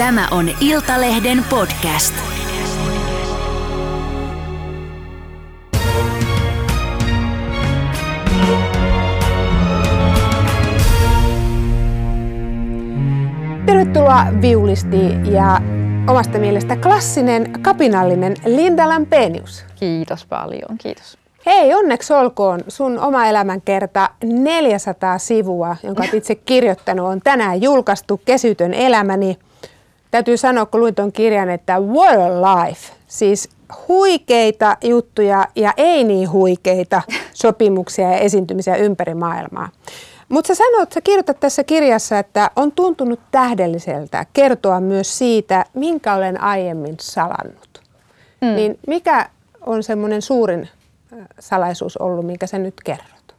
Tämä on Iltalehden podcast. Tervetuloa viulisti ja omasta mielestä klassinen kapinallinen Linda Lampenius. Kiitos paljon, kiitos. Hei, onneksi olkoon. Sun oma elämänkerta 400 sivua, jonka olet itse kirjoittanut, on tänään julkaistu Kesytön elämäni. Täytyy sanoa, kun luin tuon kirjan, että what a life. Siis huikeita juttuja ja ei niin huikeita sopimuksia ja esiintymisiä ympäri maailmaa. Mutta sä sanoit, sä kirjoitat tässä kirjassa, että on tuntunut tähdelliseltä kertoa myös siitä, minkä olen aiemmin salannut. Mm. Niin mikä on semmoinen suurin salaisuus ollut, minkä sä nyt kerrot?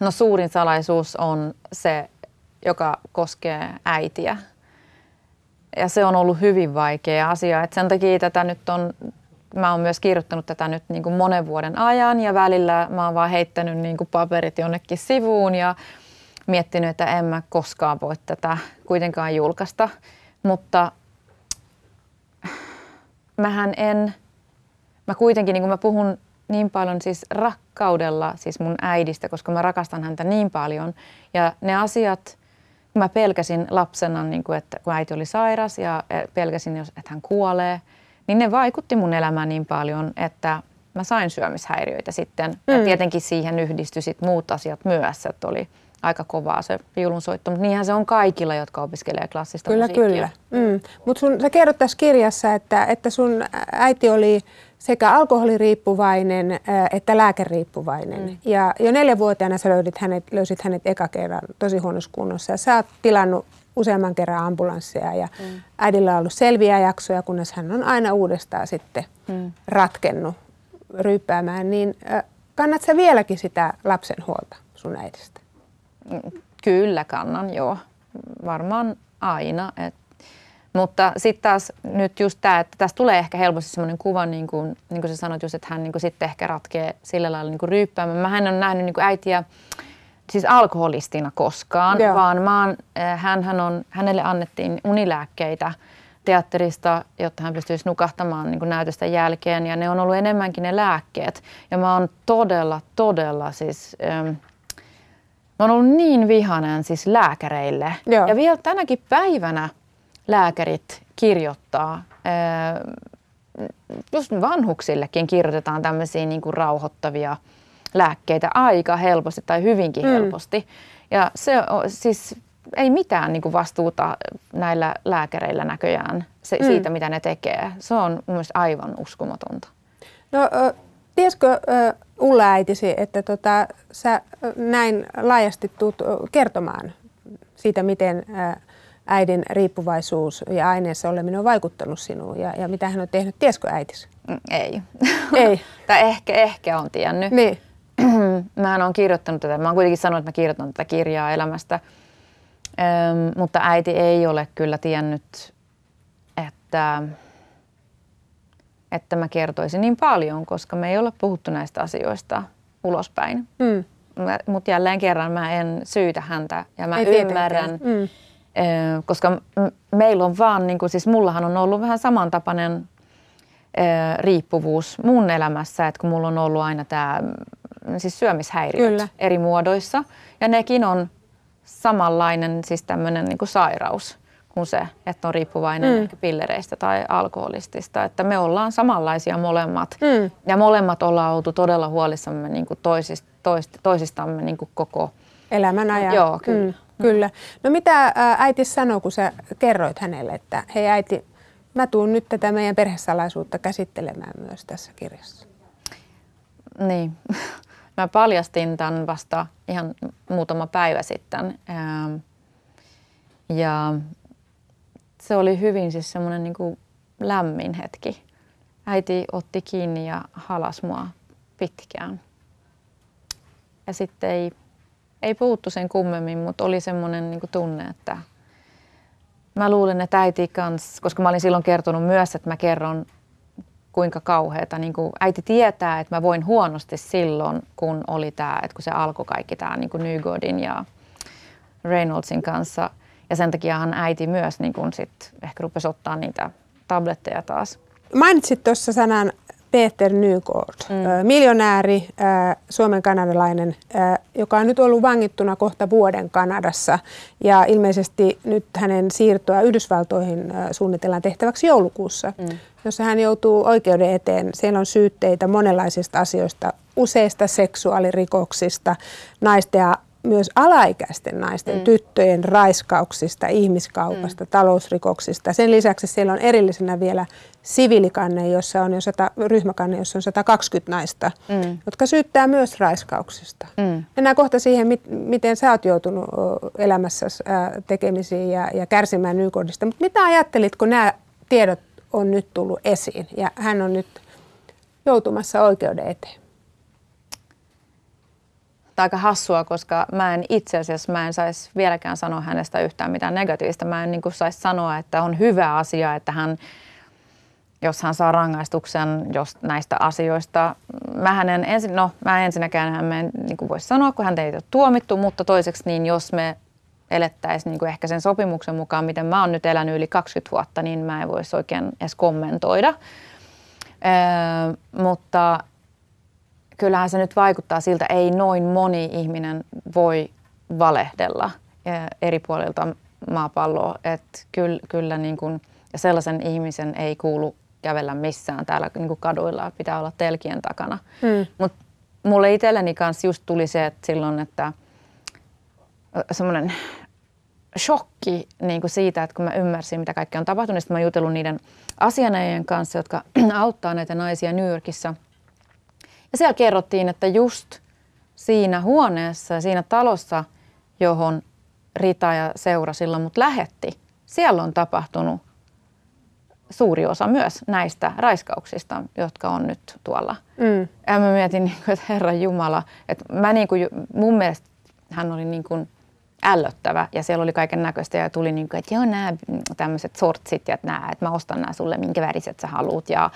No suurin salaisuus on se, joka koskee äitiä. Ja se on ollut hyvin vaikea asia. Et sen takia tätä nyt on, mä oon myös kirjoittanut tätä nyt niin kuin monen vuoden ajan ja välillä mä oon vaan heittänyt niin kuin paperit jonnekin sivuun ja miettinyt, että en mä koskaan voi tätä kuitenkaan julkaista. Mutta mähän en, mä kuitenkin, niin kuin mä puhun niin paljon siis rakkaudella siis mun äidistä, koska mä rakastan häntä niin paljon. Ja ne asiat, mä pelkäsin lapsena, niin kuin, että kun äiti oli sairas ja pelkäsin, että hän kuolee, niin ne vaikutti mun elämään niin paljon, että mä sain syömishäiriöitä sitten. Mm. Ja tietenkin siihen yhdistyi sit muut asiat myös, että oli aika kovaa se viulunsoitto, mutta niinhän se on kaikilla, jotka opiskelee klassista kyllä, musiikkia. Kyllä, kyllä. Mm. Mutta sä kerrot tässä kirjassa, että, että sun äiti oli sekä alkoholiriippuvainen että lääkeriippuvainen. Mm. Ja jo neljävuotiaana sä löysit hänet, löysit hänet eka kerran tosi huonossa kunnossa. Ja sä oot tilannut useamman kerran ambulansseja ja mm. äidillä on ollut selviä jaksoja, kunnes hän on aina uudestaan sitten mm. ratkennut ryyppäämään. Niin kannat sä vieläkin sitä lapsen huolta sun äidistä? Kyllä kannan, joo. Varmaan aina. Et, mutta sitten taas nyt just tämä, että tästä tulee ehkä helposti semmoinen kuva, niin kuin, niin kuin sä sanoit just, että hän niin kuin sitten ehkä ratkee sillä lailla niin kuin ryyppäämään. Mä en ole nähnyt niin kuin äitiä siis alkoholistina koskaan, Joo. vaan mä oon, hän on, hänelle annettiin unilääkkeitä teatterista, jotta hän pystyisi nukahtamaan niin kuin näytösten jälkeen. Ja ne on ollut enemmänkin ne lääkkeet. Ja mä oon todella, todella siis... Ähm, Mä oon ollut niin vihanen siis lääkäreille. Joo. Ja vielä tänäkin päivänä lääkärit kirjoittaa, just vanhuksillekin kirjoitetaan tämmöisiä niin kuin rauhoittavia lääkkeitä aika helposti tai hyvinkin mm. helposti. Ja se on siis ei mitään niin kuin vastuuta näillä lääkäreillä näköjään se, mm. siitä, mitä ne tekee. Se on mun mielestä aivan uskomatonta. No, Tiesikö Ulla äitisi, että tota, sä näin laajasti tuut kertomaan siitä, miten äidin riippuvaisuus ja aineessa oleminen on vaikuttanut sinuun ja, ja mitä hän on tehnyt? Tiesikö äitisi? Mm, ei. Ei? tai ehkä, ehkä on tiennyt. Niin. Mähän olen kirjoittanut tätä. Mä oon kuitenkin sanonut, että mä kirjoitan tätä kirjaa elämästä. Öm, mutta äiti ei ole kyllä tiennyt, että että mä kertoisin niin paljon, koska me ei ole puhuttu näistä asioista ulospäin. Mm. Mutta jälleen kerran mä en syytä häntä ja mä ei ymmärrän, mm. koska meillä on vaan, niin kuin, siis mullahan on ollut vähän samantapainen riippuvuus mun elämässä, että kun mulla on ollut aina tämä siis syömishäiriöt Kyllä. eri muodoissa ja nekin on samanlainen siis tämmöinen niin sairaus kuin se, että on riippuvainen mm. ehkä pillereistä tai alkoholistista. Että me ollaan samanlaisia molemmat mm. ja molemmat ollaan oltu todella huolissamme niin kuin toisist, toist, toisistamme niin kuin koko elämän ajan. Joo, kyllä. Mm, kyllä. No mitä äiti sanoi, kun sä kerroit hänelle, että hei äiti, mä tuun nyt tätä meidän perhesalaisuutta käsittelemään myös tässä kirjassa? Niin. Mä paljastin tämän vasta ihan muutama päivä sitten. Ja se oli hyvin siis semmoinen niin kuin lämmin hetki. Äiti otti kiinni ja halas mua pitkään. Ja sitten ei, ei puhuttu sen kummemmin, mutta oli semmoinen niin tunne, että mä luulen, että äiti kanssa, koska mä olin silloin kertonut myös, että mä kerron kuinka kauheata. Niin kuin äiti tietää, että mä voin huonosti silloin, kun oli tämä, että kun se alkoi kaikki tämä niin Nygodin ja Reynoldsin kanssa – ja sen takiahan äiti myös niin kun sit ehkä rupesi ottaa niitä tabletteja taas. Mainitsit tuossa sanan Peter Nygård, mm. miljonääri, suomen kanadalainen, joka on nyt ollut vangittuna kohta vuoden Kanadassa. Ja ilmeisesti nyt hänen siirtoa Yhdysvaltoihin suunnitellaan tehtäväksi joulukuussa, mm. jossa hän joutuu oikeuden eteen. Siellä on syytteitä monenlaisista asioista, useista seksuaalirikoksista, naisten ja myös alaikäisten naisten, mm. tyttöjen raiskauksista, ihmiskaupasta, mm. talousrikoksista. Sen lisäksi siellä on erillisenä vielä siviilikanne, jossa on jo 100, ryhmäkanne, jossa on 120 naista, mm. jotka syyttää myös raiskauksista. Mm. Mennään kohta siihen, miten sä oot joutunut elämässä tekemisiin ja, ja kärsimään nykodista. Mutta mitä ajattelit, kun nämä tiedot on nyt tullut esiin ja hän on nyt joutumassa oikeuden eteen? Aika hassua, koska mä en itse asiassa mä en saisi vieläkään sanoa hänestä yhtään mitään negatiivista. Mä en niin saisi sanoa, että on hyvä asia, että hän, jos hän saa rangaistuksen jos näistä asioista. Mä en ensin, no mä ensinnäkään hän en niin voisi sanoa, kun hän ei ole tuomittu, mutta toiseksi niin jos me elettäisiin niin kuin ehkä sen sopimuksen mukaan, miten mä oon nyt elänyt yli 20 vuotta, niin mä en voisi oikein edes kommentoida. Öö, mutta kyllähän se nyt vaikuttaa siltä, ei noin moni ihminen voi valehdella eh, eri puolilta maapalloa. Että kyllä, kyllä niin kuin, ja sellaisen ihmisen ei kuulu kävellä missään täällä niin kuin kaduilla, pitää olla telkien takana. Hmm. Mutta mulle itselleni kanssa just tuli se, että silloin, että semmoinen shokki niin kuin siitä, että kun mä ymmärsin, mitä kaikkea on tapahtunut, niin mä jutellut niiden asianajien kanssa, jotka auttaa näitä naisia New Yorkissa – ja siellä kerrottiin, että just siinä huoneessa ja siinä talossa, johon Rita ja Seura silloin mut lähetti, siellä on tapahtunut suuri osa myös näistä raiskauksista, jotka on nyt tuolla. Mm. Ja mä mietin, niin että Herra Jumala, että mä niin kuin, mun mielestä hän oli niin kuin ällöttävä ja siellä oli kaiken näköistä ja tuli niin kuin, että joo nämä tämmöiset sortsit ja nämä, että mä ostan nämä sulle minkä väriset sä haluut ja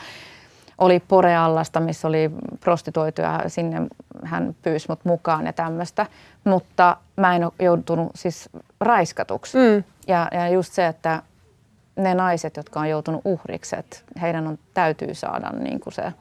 oli Poreallasta, missä oli prostituoituja, sinne hän pyysi mut mukaan ja tämmöistä. Mutta mä en ole joutunut siis raiskatuksi. Mm. Ja, ja just se, että ne naiset, jotka on joutunut uhriksi, että heidän on, täytyy saada niin kuin se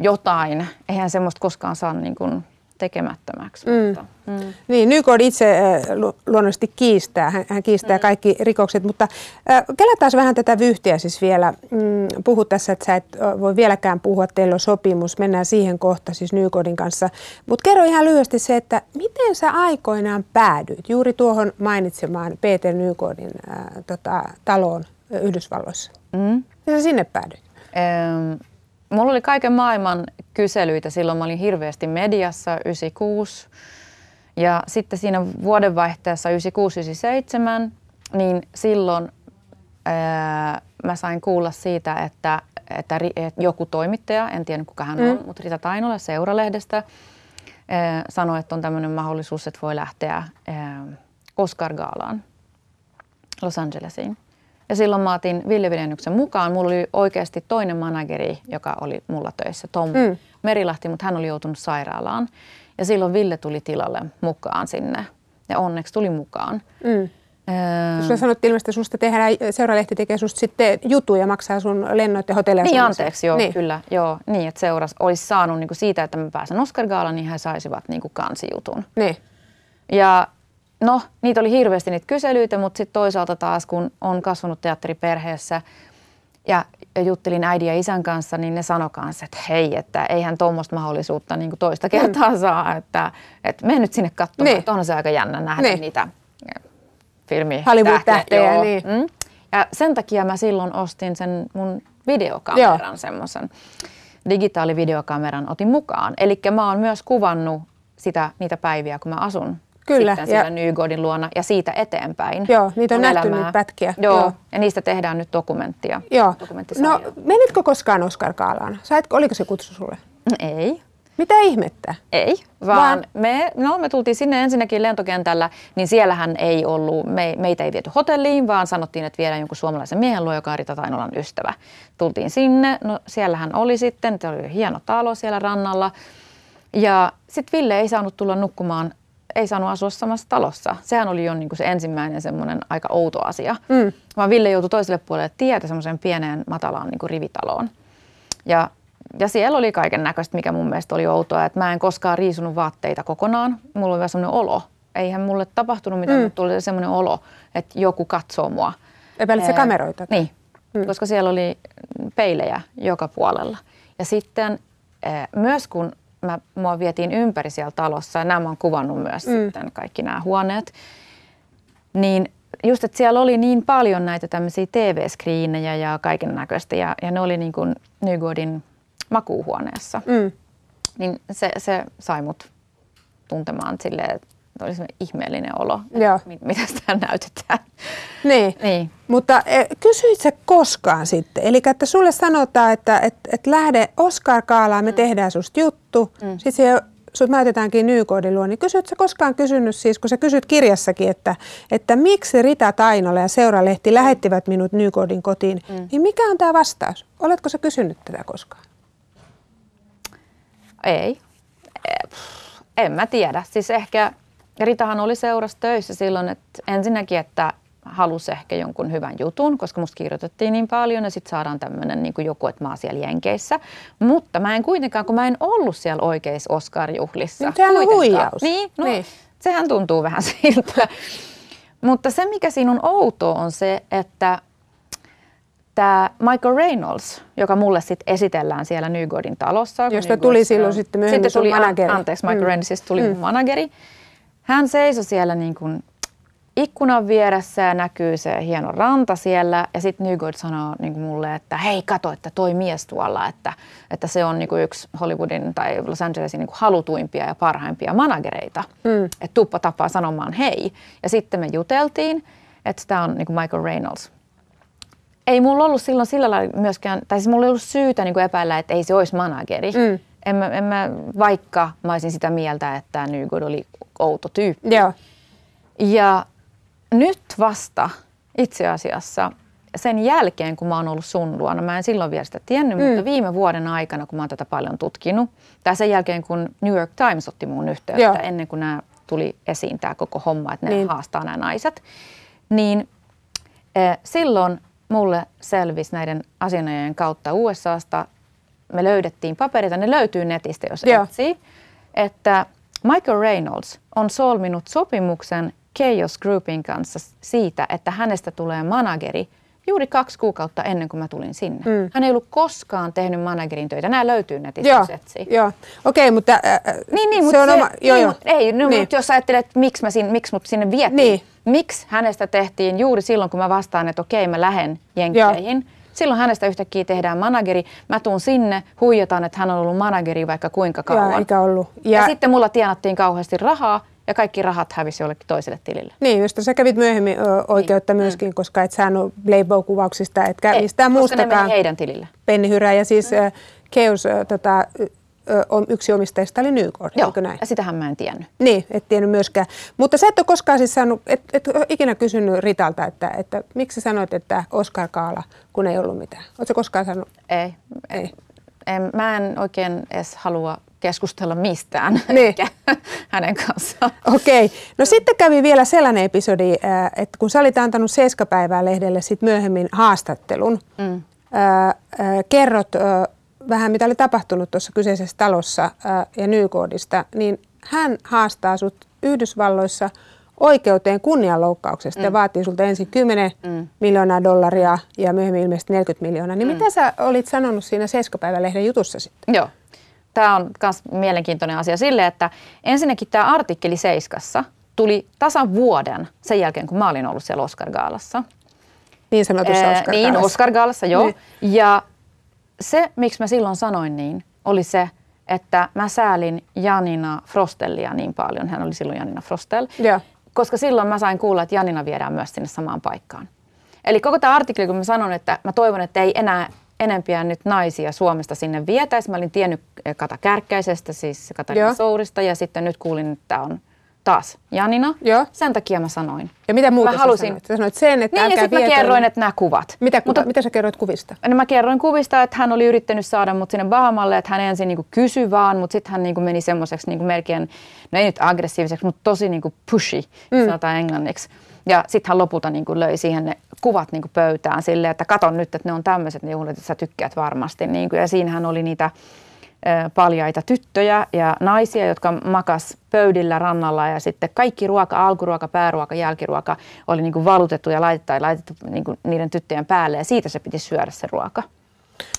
jotain. Eihän semmoista koskaan saa niin kuin tekemättömäksi. Mm. Mutta, mm. Niin, Nykod itse äh, luonnollisesti kiistää, hän, hän kiistää mm. kaikki rikokset, mutta äh, kelataan vähän tätä vyhtiä siis vielä. Mm, puhut tässä, että sä et voi vieläkään puhua, teillä on sopimus, mennään siihen kohta siis Nykodin kanssa. Mutta kerro ihan lyhyesti se, että miten sä aikoinaan päädyit juuri tuohon mainitsemaan Peter Nykodin äh, tota, taloon Yhdysvalloissa? Mm. Miten sä sinne päädyit? Ähm, mulla oli kaiken maailman kyselyitä. Silloin mä olin hirveästi mediassa 96. Ja sitten siinä vuodenvaihteessa 96-97, niin silloin ää, mä sain kuulla siitä, että, että, että joku toimittaja, en tiedä kuka hän on, mm. mutta Rita Tainola Seuralehdestä ää, sanoi, että on tämmöinen mahdollisuus, että voi lähteä ää, Oscar-gaalaan Los Angelesiin. Ja silloin mä otin Ville mukaan. Mulla oli oikeasti toinen manageri, joka oli mulla töissä, Tom mm. Merilahti, mutta hän oli joutunut sairaalaan. Ja silloin Ville tuli tilalle mukaan sinne. Ja onneksi tuli mukaan. Mm. Öö... Sulla sanottiin ilmeisesti, että susta tehdään, seuralehti tekee susta sitten jutuja, maksaa sun lennot ja hotelleja. Niin, anteeksi, joo, niin. kyllä. Joo, niin, että seuras olisi saanut niin kuin siitä, että mä pääsen Oscar Gaalaan, niin he saisivat niin kuin kansijutun. Niin. Ja no, niitä oli hirveästi niitä kyselyitä, mutta sitten toisaalta taas, kun on kasvanut teatteriperheessä ja, ja juttelin äidin ja isän kanssa, niin ne sanoi kanssa, että hei, että eihän tuommoista mahdollisuutta niin kuin toista mm. kertaa mm. saa, että, että mene nyt sinne katsomaan, niin. että onhan se aika jännä nähdä niin. niitä filmi Hollywood-tähtejä. Niin. Mm. Ja sen takia mä silloin ostin sen mun videokameran, semmoisen digitaalivideokameran otin mukaan. Eli mä oon myös kuvannut sitä, niitä päiviä, kun mä asun Kyllä. sitten siellä Nygodin luona ja siitä eteenpäin. Joo, niitä on nähty nyt pätkiä. Joo, Joo, ja niistä tehdään nyt dokumenttia. Joo. No, menitkö koskaan Oscar Kaalaan? Sait, oliko se kutsu sulle? Ei. Mitä ihmettä? Ei, vaan, vaan me, no, me tultiin sinne ensinnäkin lentokentällä, niin siellähän ei ollut, me, meitä ei viety hotelliin, vaan sanottiin, että viedään jonkun suomalaisen miehen luo, joka on Rita Tainolan ystävä. Tultiin sinne, no siellähän oli sitten, se oli hieno talo siellä rannalla. Ja sitten Ville ei saanut tulla nukkumaan ei saanut asua samassa talossa. Sehän oli jo niin kuin se ensimmäinen semmoinen aika outo asia. Mm. Vaan Ville joutui toiselle puolelle tietä semmoiseen pieneen matalaan niin kuin rivitaloon. Ja, ja siellä oli kaiken näköistä, mikä mun mielestä oli outoa. Että mä en koskaan riisunut vaatteita kokonaan. Mulla oli vähän semmoinen olo. Eihän mulle tapahtunut mitään, mm. mutta tuli semmoinen olo, että joku katsoo mua. Epäilit se kameroita? Niin, mm. koska siellä oli peilejä joka puolella. Ja sitten myös kun mä, mua vietiin ympäri siellä talossa, ja nämä mä oon kuvannut myös mm. sitten kaikki nämä huoneet, niin just, että siellä oli niin paljon näitä tämmöisiä TV-skriinejä ja kaiken näköistä, ja, ja ne oli niin kuin Nygodin makuuhuoneessa. Mm. Niin se, se sai mut tuntemaan silleen, että oli semmoinen ihmeellinen olo, Joo. mitä sitä näytetään. Niin. niin. Mutta e, kysyit se koskaan sitten? Eli että sulle sanotaan, että et, et lähde Oscar Kaalaan, me mm. tehdään susta juttu. Mm. Sitten siellä sut näytetäänkin Nykodin luo, niin kysyt sä koskaan kysynyt siis, kun sä kysyt kirjassakin, että, että miksi Rita Tainola ja Seuralehti lähettivät minut Nykodin kotiin, mm. niin mikä on tämä vastaus? Oletko sä kysynyt tätä koskaan? Ei. En mä tiedä. Siis ehkä ja Ritahan oli seurassa töissä silloin, että ensinnäkin, että halusi ehkä jonkun hyvän jutun, koska musta kirjoitettiin niin paljon ja sitten saadaan tämmöinen niin joku, että mä oon siellä Jenkeissä. Mutta mä en kuitenkaan, kun mä en ollut siellä oikeissa Oscar-juhlissa. Niin sehän on huijaus. Niin, no, niin, sehän tuntuu vähän siltä. Mutta se, mikä siinä on outoa, on se, että tämä Michael Reynolds, joka mulle sitten esitellään siellä Nygodin talossa. Josta tuli silloin sitten myöhemmin sitten tuli, manageri. Anteeksi, Michael mm. Reynolds tuli mm. manageri. Hän seisoi siellä niin kuin ikkunan vieressä ja näkyy se hieno ranta siellä. Ja sitten Nygod sanoo niin kuin mulle, että hei kato, että toi mies tuolla, että, että se on niin kuin yksi Hollywoodin tai Los Angelesin niin kuin halutuimpia ja parhaimpia managereita. Mm. Että tuppa tapaa sanomaan hei. Ja sitten me juteltiin, että tämä on niin kuin Michael Reynolds. Ei mulla ollut silloin sillä lailla myöskään, tai siis mulla ei ollut syytä niin kuin epäillä, että ei se olisi manageri. Mm. En mä, en mä, vaikka mä olisin sitä mieltä, että Nygod oli outo tyyppi. Joo. Ja nyt vasta itse asiassa sen jälkeen, kun mä oon ollut sun luona, mä en silloin vielä sitä tiennyt, mm. mutta viime vuoden aikana, kun mä oon tätä paljon tutkinut, tai sen jälkeen, kun New York Times otti mun yhteyttä, Joo. ennen kuin nämä tuli esiin tämä koko homma, että ne niin. haastaa nämä naiset, niin eh, silloin mulle selvisi näiden asianajajien kautta USAsta, me löydettiin paperita, ne löytyy netistä, jos Joo. etsii, että Michael Reynolds on solminut sopimuksen Chaos Groupin kanssa siitä, että hänestä tulee manageri juuri kaksi kuukautta ennen kuin mä tulin sinne. Mm. Hän ei ollut koskaan tehnyt managerin töitä. Nämä löytyy netistä, joo, joo. okei, okay, mutta äh, niin, niin, se on se, oma... Joo, niin, joo. Mut, ei, no, niin. mutta jos ajattelet, että miksi, mä sinne, miksi mut sinne vietiin, niin. miksi hänestä tehtiin juuri silloin, kun mä vastaan, että okei, okay, mä lähden jenkkeihin, joo Silloin hänestä yhtäkkiä tehdään manageri. Mä tuun sinne, huijataan, että hän on ollut manageri vaikka kuinka kauan. Ja, eikä ollut. Ja, ja sitten mulla tienattiin kauheasti rahaa ja kaikki rahat hävisi jollekin toiselle tilille. Niin, josta sä kävit myöhemmin ö, oikeutta niin. myöskin, mm. koska et saanut Playboy-kuvauksista, etkä Ei, mistään muustakaan. Koska ne meni heidän tilille. Pennihyrä ja siis mm. Keus tota, yksi omistajista oli Nykort, Joo, näin? ja sitähän mä en tiennyt. Niin, et tiennyt myöskään. Mutta sä et ole koskaan siis saanut, et, et ole ikinä kysynyt Ritalta, että, että miksi sanoit, että Oscar Kaala, kun ei ollut mitään. Oletko koskaan sanonut? Ei. ei. En, mä en oikein edes halua keskustella mistään niin. hänen kanssaan. Okei. Okay. No sitten kävi vielä sellainen episodi, että kun sä olit antanut Seiskapäivää lehdelle sit myöhemmin haastattelun, mm. kerrot vähän mitä oli tapahtunut tuossa kyseisessä talossa ää, ja Nykoodista, niin hän haastaa sut Yhdysvalloissa oikeuteen kunnianloukkauksesta mm. ja vaatii sulta ensin 10 mm. miljoonaa dollaria ja myöhemmin ilmeisesti 40 miljoonaa. Niin mm. mitä sä olit sanonut siinä Seiskapäivälehden jutussa sitten? Joo. Tämä on myös mielenkiintoinen asia sille, että ensinnäkin tämä artikkeli Seiskassa tuli tasan vuoden sen jälkeen, kun mä olin ollut siellä Oscar-gaalassa. Niin sanotussa Oscar-gaalassa. Niin, Oscar-gaalassa, joo. Niin. Ja se, miksi mä silloin sanoin niin, oli se, että mä säälin Janina Frostellia niin paljon. Hän oli silloin Janina Frostel. Yeah. Koska silloin mä sain kuulla, että Janina viedään myös sinne samaan paikkaan. Eli koko tämä artikkeli, kun mä sanon, että mä toivon, että ei enää enempiä nyt naisia Suomesta sinne vietäisi. Mä olin tiennyt Kata Kärkkäisestä, siis Katarina Sourista, ja sitten nyt kuulin, että tämä on, taas Janina. Joo. Sen takia mä sanoin. Ja mitä muuta Mä sä halusin- sanoit? Sä sanoit sen, että Niin, ja sitten mä kerroin, että nämä kuvat. Mitä, Mutta- Mutta, mitä sä kerroit kuvista? No mä kerroin kuvista, että hän oli yrittänyt saada mut sinne Bahamalle, että hän ensin niinku kysyi vaan, mutta sitten hän niinku meni semmoiseksi niinku melkein, no ei nyt aggressiiviseksi, mutta tosi niinku pushy, mm. sanotaan englanniksi. Ja sitten hän lopulta niinku löi siihen ne kuvat niinku pöytään silleen, että katon nyt, että ne on tämmöiset juhlat, että sä tykkäät varmasti. Niinku. Ja siinähän oli niitä paljaita tyttöjä ja naisia, jotka makas pöydillä rannalla ja sitten kaikki ruoka, alkuruoka, pääruoka, jälkiruoka oli niinku valutettu ja laitettu, tai laitettu niinku niiden tyttöjen päälle ja siitä se piti syödä se ruoka.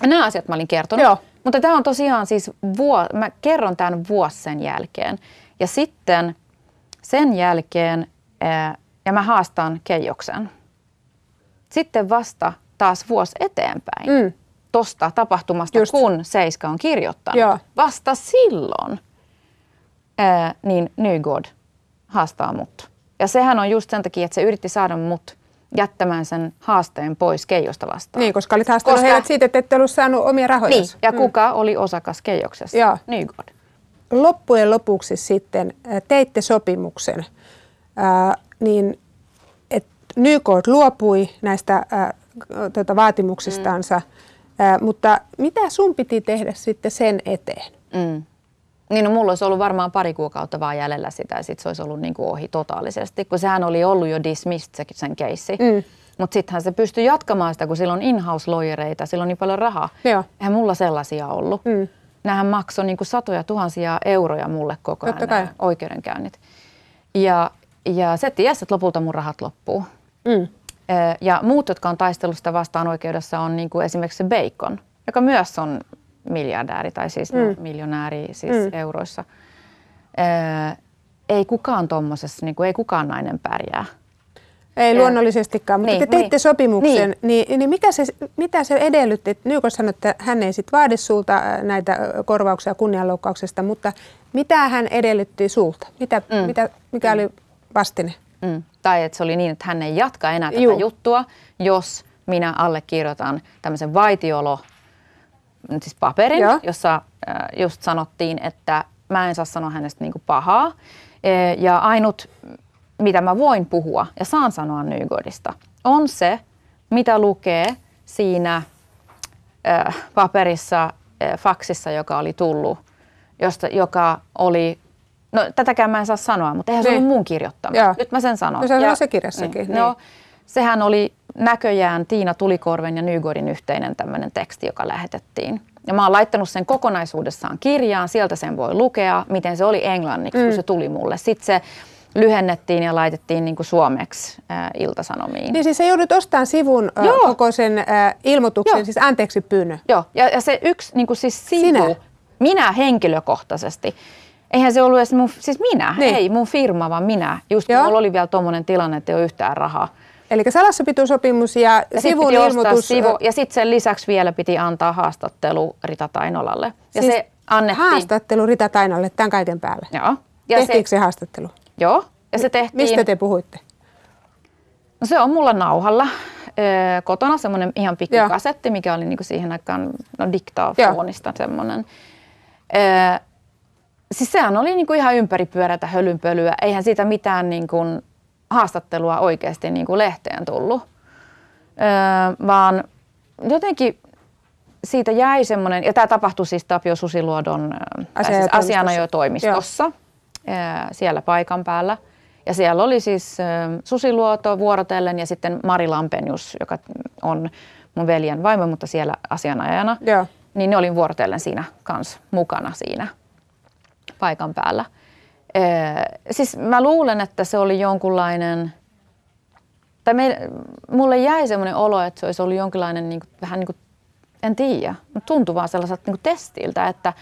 Ja nämä asiat mä olin kertonut. Joo. Mutta tämä on tosiaan siis, vuo, mä kerron tämän vuosi sen jälkeen. Ja sitten sen jälkeen, ää, ja mä haastan Keijoksen. Sitten vasta taas vuosi eteenpäin Mm. Tosta tapahtumasta, Just. kun Seiska on kirjoittanut. Joo. Vasta silloin ää, niin Nygård haastaa mut. Ja sehän on just sen takia, että se yritti saada mut jättämään sen haasteen pois Keijosta vastaan. Niin, koska olit haastanut Koska- heidät siitä, että ette ollut saanut omia rahoja. Niin, ja kuka oli osakas Keijoksessa? Joo. Nygård. Loppujen lopuksi sitten äh, teitte sopimuksen, ää, niin että Nykort luopui näistä ää, tuota, vaatimuksistansa, Mm. Ää, mutta mitä sun piti tehdä sitten sen eteen? Mm. Niin no, mulla olisi ollut varmaan pari kuukautta vaan jäljellä sitä ja sitten se olisi ollut niin kuin ohi totaalisesti, kun sehän oli ollut jo dismissed se, sen keissi. Mm. Mutta sittenhän se pystyi jatkamaan sitä, kun sillä on in-house lawyereita, sillä on niin paljon rahaa. Joo. Eihän mulla sellaisia ollut. Mm. Nämähän maksoi niin kuin satoja tuhansia euroja mulle koko ajan nämä oikeudenkäynnit. Ja, ja se tiesi, että lopulta mun rahat loppuu. Mm. Ja muut, jotka on taistellut sitä vastaan oikeudessa, on niin kuin esimerkiksi se Bacon, joka myös on miljardääri tai siis mm. miljonääri siis mm. euroissa. Ei kukaan tuommoisessa, niin kuin, ei kukaan nainen pärjää. Ei luonnollisestikaan, mutta Niin, te teitte niin. sopimuksen, Niin. niin, niin mikä se, mitä se edellytti? Nykos sanoi, että hän ei sitten vaadi sulta ää, näitä ää, korvauksia kunnianloukkauksesta, mutta mitä hän edellytti sulta? Mitä, mm. mitä, mikä oli vastine? Mm. Tai että se oli niin, että hän ei jatka enää tätä Juu. juttua, jos minä allekirjoitan tämmöisen vaitiolo, siis paperin, Joo. jossa äh, just sanottiin, että mä en saa sanoa hänestä niinku pahaa. E, Ja ainut, mitä mä voin puhua ja saan sanoa Nygårdista, on se, mitä lukee siinä äh, paperissa, äh, faksissa, joka oli tullut, josta, joka oli, no tätäkään mä en saa sanoa, mutta eihän se Niin. ollut mun kirjoittama. Joo. Nyt mä sen sanon. No se on Ja- se kirjassakin, Mm. niin. No, sehän oli näköjään Tiina Tulikorven ja Nygårdin yhteinen tämmöinen teksti, joka lähetettiin. Ja mä oon laittanut sen kokonaisuudessaan kirjaan, sieltä sen voi lukea, miten se oli englanniksi, mm. kun se tuli mulle. Sitten se lyhennettiin ja laitettiin niin kuin suomeksi äh, iltasanomiin. Niin siis sä joudut ostamaan sivun ää, Joo. koko sen ää, ilmoituksen, Joo. siis anteeksi pyynnö. Joo, ja, ja se yksi niin kuin siis sivu, Sinä? minä henkilökohtaisesti, eihän se ollut edes mun, siis minä, Niin. ei mun firma, vaan minä. Just kun Joo. mulla oli vielä tuommoinen tilanne, että ei ole yhtään rahaa. Eli salassapitosopimus ja, Ja sivun ilmoitus. sivu, ja sitten sen lisäksi vielä piti antaa haastattelu Rita Tainolalle. Ja siis se annettiin. Haastattelu Rita Tainolle tämän kaiken päälle. Joo. Ja Tehtiinkö se, se haastattelu? joo. Ja se tehtiin. Mistä te puhuitte? No se on mulla nauhalla öö, kotona semmoinen ihan pikku kasetti, mikä oli niinku siihen aikaan no, diktafoonista semmoinen. Öö, siis sehän oli niinku ihan ympäripyörätä hölynpölyä. Eihän siitä mitään niinku haastattelua oikeasti niinku lehteen tullut. Öö, vaan jotenkin siitä jäi semmoinen, ja tämä tapahtui siis Tapio Susiluodon ö, tai siis Asianajotoimistossa. asianajotoimistossa ö, siellä paikan päällä. Ja siellä oli siis ö, Susiluoto vuorotellen ja sitten Mari Lampenius, joka on mun veljen vaimo, mutta siellä asianajana. Joo. Niin ne olin vuorotellen siinä kans mukana siinä paikan päällä. Ö, siis mä luulen, että se oli jonkunlainen, tai me, mulle jäi semmoinen olo, että se olisi ollut jonkinlainen niin kuin, vähän niin kuin, en tiedä, mutta tuntui vaan sellaiselta niin kuin testiltä, että,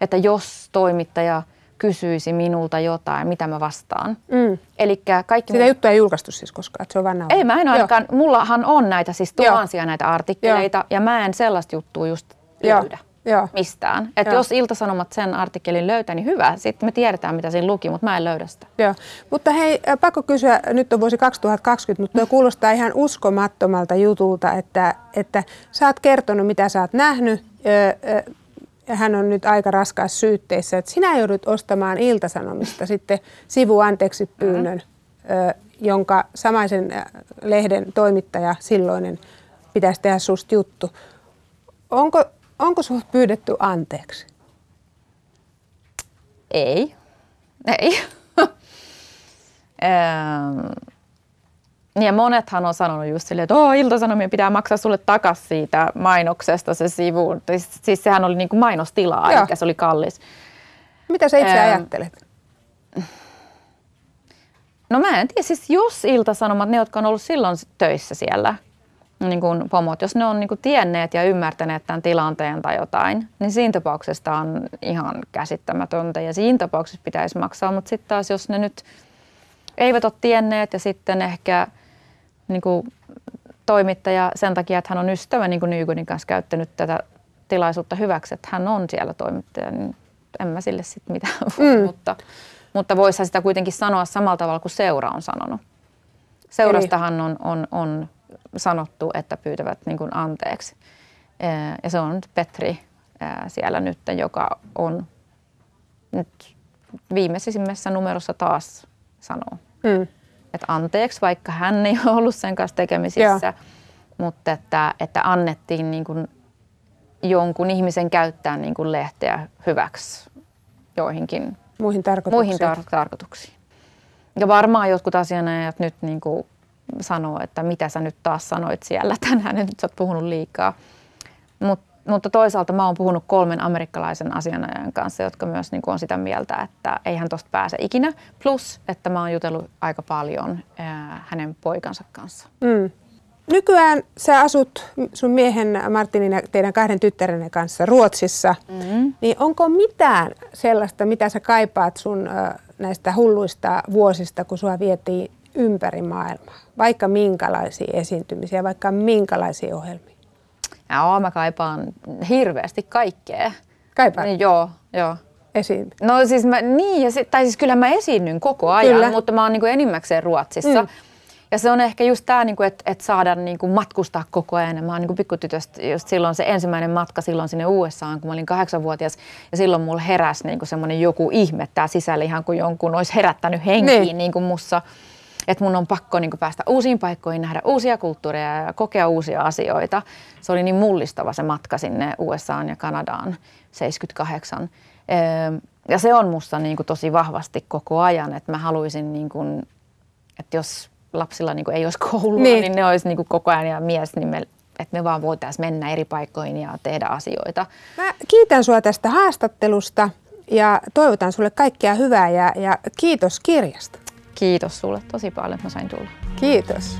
että jos toimittaja kysyisi minulta jotain, mitä mä vastaan. Mm. Eli kaikki Sitä mun- juttua ei julkaistu siis koskaan, että se on nauha. ei mä en Joo. ainakaan, mullahan on näitä siis Joo. tuhansia näitä artikkeleita ja mä en sellaista juttua just Joo. löydä Joo. mistään. Että jos Iltasanomat sen artikkelin löytää, niin hyvä. Sitten me tiedetään, mitä siinä luki, mutta mä en löydä sitä. Joo. Mutta hei, pakko kysyä, nyt on vuosi 2020, mutta tuo kuulostaa ihan uskomattomalta jutulta, että, että sä oot kertonut, mitä sä oot nähnyt, ö, ö, hän on nyt aika raskaassa syytteissä, että sinä joudut ostamaan Iltasanomista sitten sivu anteeksi pyynnön, mm. jonka samaisen lehden toimittaja silloinen pitäisi tehdä susta juttu. Onko, onko sinut pyydetty anteeksi? Ei. Ei. Ja monethan on sanonut just silleen, että oh, Ilta-Sanomien pitää maksaa sulle takas siitä mainoksesta se sivu. Siis, siis sehän oli niin kuin mainostilaa, Joo. eli se oli kallis. Mitä sä itse ähm, ajattelet? No mä en tiedä, siis jos Ilta-Sanomat, ne jotka on ollut silloin töissä siellä, niin kuin pomot, jos ne on niin kuin tienneet ja ymmärtäneet tämän tilanteen tai jotain, niin siinä tapauksessa on ihan käsittämätöntä ja siinä tapauksessa pitäisi maksaa, mutta sitten taas jos ne nyt eivät ole tienneet ja sitten ehkä niin kuin toimittaja sen takia, että hän on ystävä niin kuin Nygrenin kanssa käyttänyt tätä tilaisuutta hyväksi, että hän on siellä toimittaja, niin en mä sille sitten mitään mm. mutta, mutta voisi sitä kuitenkin sanoa samalla tavalla kuin seura on sanonut. Seurastahan on, on, on sanottu, että pyytävät niin kuin anteeksi. Ja se on Petri siellä nyt, joka on nyt viimeisimmässä numerossa taas sanoo. Mm että anteeksi, vaikka hän ei ollut sen kanssa tekemisissä, Joo. mutta että, että annettiin niin kuin jonkun ihmisen käyttää niin kuin lehteä hyväksi joihinkin muihin tarkoituksiin. Muihin tar- tarkoituksiin. Ja varmaan jotkut asianajat nyt niin kuin sanoo, että mitä sä nyt taas sanoit siellä tänään, että nyt sä oot puhunut liikaa. Mutta mutta toisaalta mä oon puhunut kolmen amerikkalaisen asianajajan kanssa, jotka myös niin on sitä mieltä, että eihän tosta pääse ikinä. Plus, että mä oon jutellut aika paljon ää, hänen poikansa kanssa. Mm. Nykyään sä asut sun miehen Martinin ja teidän kahden tyttärenne kanssa Ruotsissa. Mm-hmm. Niin onko mitään sellaista, mitä sä kaipaat sun näistä hulluista vuosista, kun sua vietiin ympäri maailmaa? Vaikka minkälaisia esiintymisiä, vaikka minkälaisia ohjelmia? Joo, mä kaipaan hirveästi kaikkea. Kaipaan? Niin, joo, joo. Esiin. No siis mä, niin, ja sit, tai siis kyllä mä esiinnyn koko ajan, kyllä. mutta mä oon niin enimmäkseen Ruotsissa. Mm. Ja se on ehkä just tämä, niin että et saada niin kuin matkustaa koko ajan. Mä oon niin pikkutytöstä just silloin se ensimmäinen matka silloin sinne USAan, kun mä olin kahdeksanvuotias. Ja silloin mulla heräsi niin semmoinen joku ihme tää sisällä ihan kuin jonkun olisi herättänyt henkiin niin. niin kuin mussa että mun on pakko niin päästä uusiin paikkoihin, nähdä uusia kulttuureja ja kokea uusia asioita. Se oli niin mullistava se matka sinne USAan ja Kanadaan 78. Ehm, ja se on musta niin kuin tosi vahvasti koko ajan, että mä haluaisin, niin kuin, että jos lapsilla niin kuin ei olisi koulua, niin, niin ne olisi niin kuin koko ajan ja mies, niin me, että me vaan voitaisiin mennä eri paikkoihin ja tehdä asioita. Mä kiitän sua tästä haastattelusta ja toivotan sulle kaikkea hyvää ja, ja kiitos kirjasta. Kiitos sulle tosi paljon, että mä sain tulla. Kiitos.